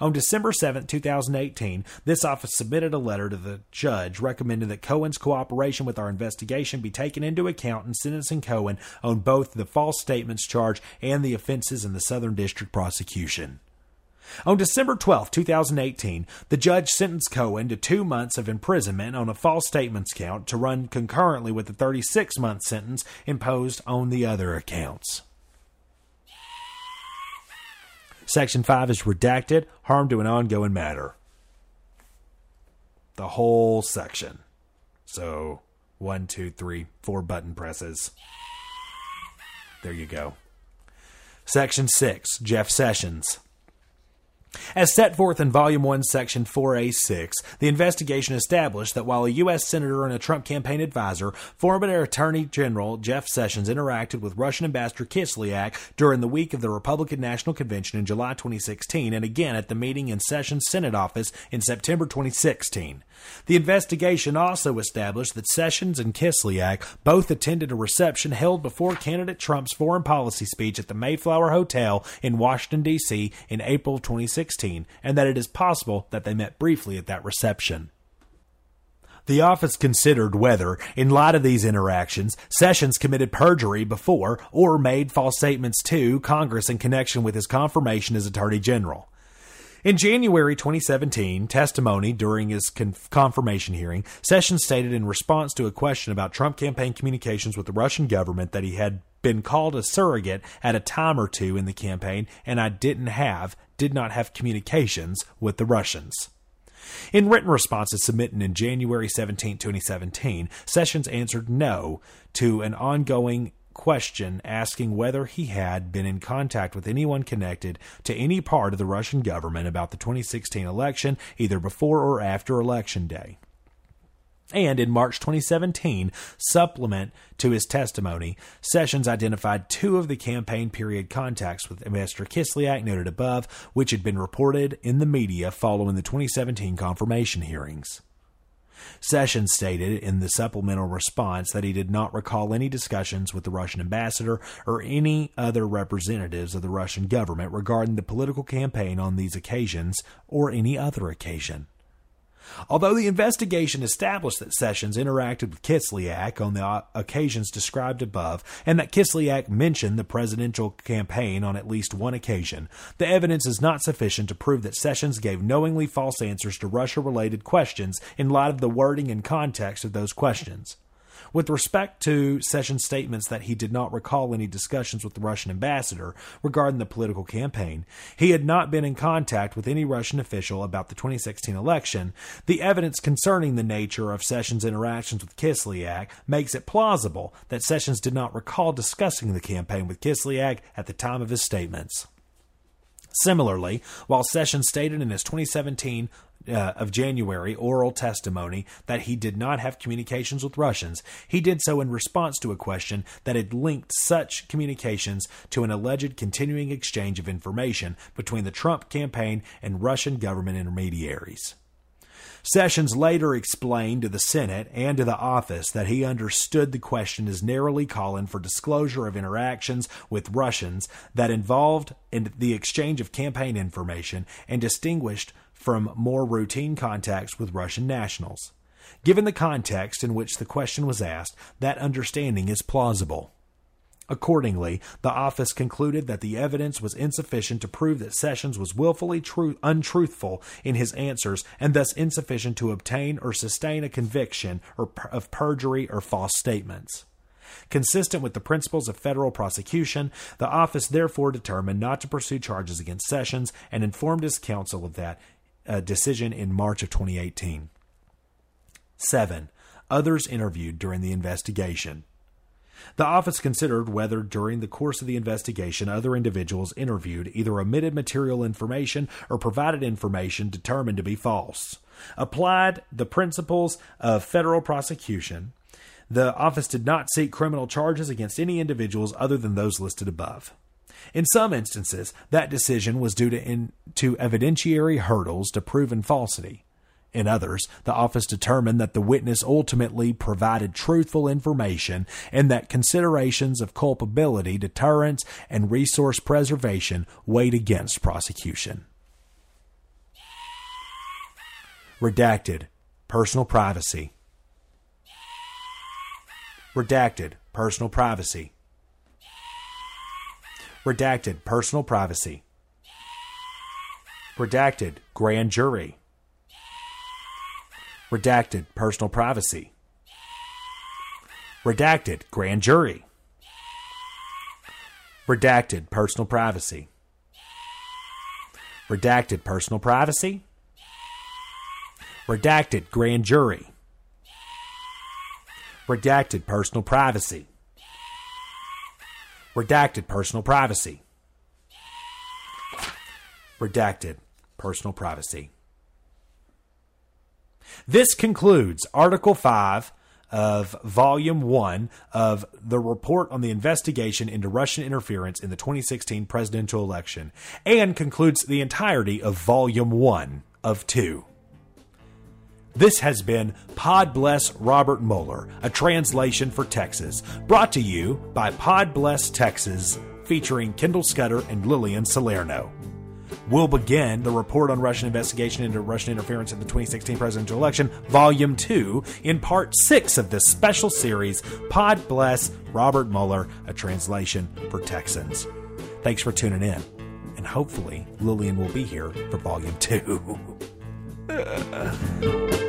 On December 7, 2018, this office submitted a letter to the judge recommending that Cohen's cooperation with our investigation be taken into account in sentencing Cohen on both the false statements charge and the offenses in the Southern District prosecution. On December 12, 2018, the judge sentenced Cohen to two months of imprisonment on a false statements count to run concurrently with the 36 month sentence imposed on the other accounts. Section 5 is redacted, harm to an ongoing matter. The whole section. So, one, two, three, four button presses. There you go. Section 6, Jeff Sessions. As set forth in Volume 1, Section 4A6, the investigation established that while a U.S. Senator and a Trump campaign advisor, former Attorney General Jeff Sessions interacted with Russian Ambassador Kislyak during the week of the Republican National Convention in July 2016 and again at the meeting in Sessions' Senate office in September 2016. The investigation also established that Sessions and Kislyak both attended a reception held before candidate Trump's foreign policy speech at the Mayflower Hotel in Washington, D.C. in April 2016 and that it is possible that they met briefly at that reception. The office considered whether, in light of these interactions, Sessions committed perjury before or made false statements to Congress in connection with his confirmation as Attorney General. In January 2017, testimony during his confirmation hearing, Sessions stated in response to a question about Trump campaign communications with the Russian government that he had been called a surrogate at a time or two in the campaign and I didn't have, did not have communications with the Russians. In written responses submitted in January 17, 2017, Sessions answered no to an ongoing question asking whether he had been in contact with anyone connected to any part of the Russian government about the 2016 election, either before or after Election Day. And in March 2017, supplement to his testimony, Sessions identified two of the campaign period contacts with Ambassador Kislyak noted above, which had been reported in the media following the 2017 confirmation hearings. Sessions stated in the supplemental response that he did not recall any discussions with the Russian ambassador or any other representatives of the Russian government regarding the political campaign on these occasions or any other occasion. Although the investigation established that Sessions interacted with Kislyak on the occasions described above, and that Kislyak mentioned the presidential campaign on at least one occasion, the evidence is not sufficient to prove that Sessions gave knowingly false answers to Russia related questions in light of the wording and context of those questions. With respect to Sessions' statements that he did not recall any discussions with the Russian ambassador regarding the political campaign, he had not been in contact with any Russian official about the 2016 election, the evidence concerning the nature of Sessions' interactions with Kislyak makes it plausible that Sessions did not recall discussing the campaign with Kislyak at the time of his statements. Similarly, while Sessions stated in his 2017 uh, of January oral testimony that he did not have communications with Russians, he did so in response to a question that had linked such communications to an alleged continuing exchange of information between the Trump campaign and Russian government intermediaries. Sessions later explained to the Senate and to the office that he understood the question as narrowly calling for disclosure of interactions with Russians that involved in the exchange of campaign information and distinguished from more routine contacts with Russian nationals. Given the context in which the question was asked, that understanding is plausible. Accordingly, the office concluded that the evidence was insufficient to prove that Sessions was willfully true, untruthful in his answers and thus insufficient to obtain or sustain a conviction or, of perjury or false statements. Consistent with the principles of federal prosecution, the office therefore determined not to pursue charges against Sessions and informed his counsel of that uh, decision in March of 2018. 7. Others interviewed during the investigation. The office considered whether, during the course of the investigation, other individuals interviewed either omitted material information or provided information determined to be false. Applied the principles of federal prosecution, the office did not seek criminal charges against any individuals other than those listed above. In some instances, that decision was due to, in, to evidentiary hurdles to proven falsity. In others, the office determined that the witness ultimately provided truthful information and that considerations of culpability, deterrence, and resource preservation weighed against prosecution. Redacted Personal Privacy. Redacted Personal Privacy. Redacted Personal Privacy. Redacted Grand Jury. Redacted Personal Privacy. Redacted Grand Jury. Redacted Personal Privacy. Redacted Personal Privacy. Redacted Grand Jury. Redacted Personal Privacy. Redacted personal privacy. Redacted personal privacy. This concludes Article 5 of Volume 1 of the report on the investigation into Russian interference in the 2016 presidential election and concludes the entirety of Volume 1 of 2. This has been Pod Bless Robert Mueller, a translation for Texas, brought to you by Pod Bless Texas, featuring Kendall Scudder and Lillian Salerno. We'll begin the report on Russian investigation into Russian interference in the 2016 presidential election, Volume 2, in Part 6 of this special series, Pod Bless Robert Mueller, a translation for Texans. Thanks for tuning in, and hopefully Lillian will be here for Volume 2.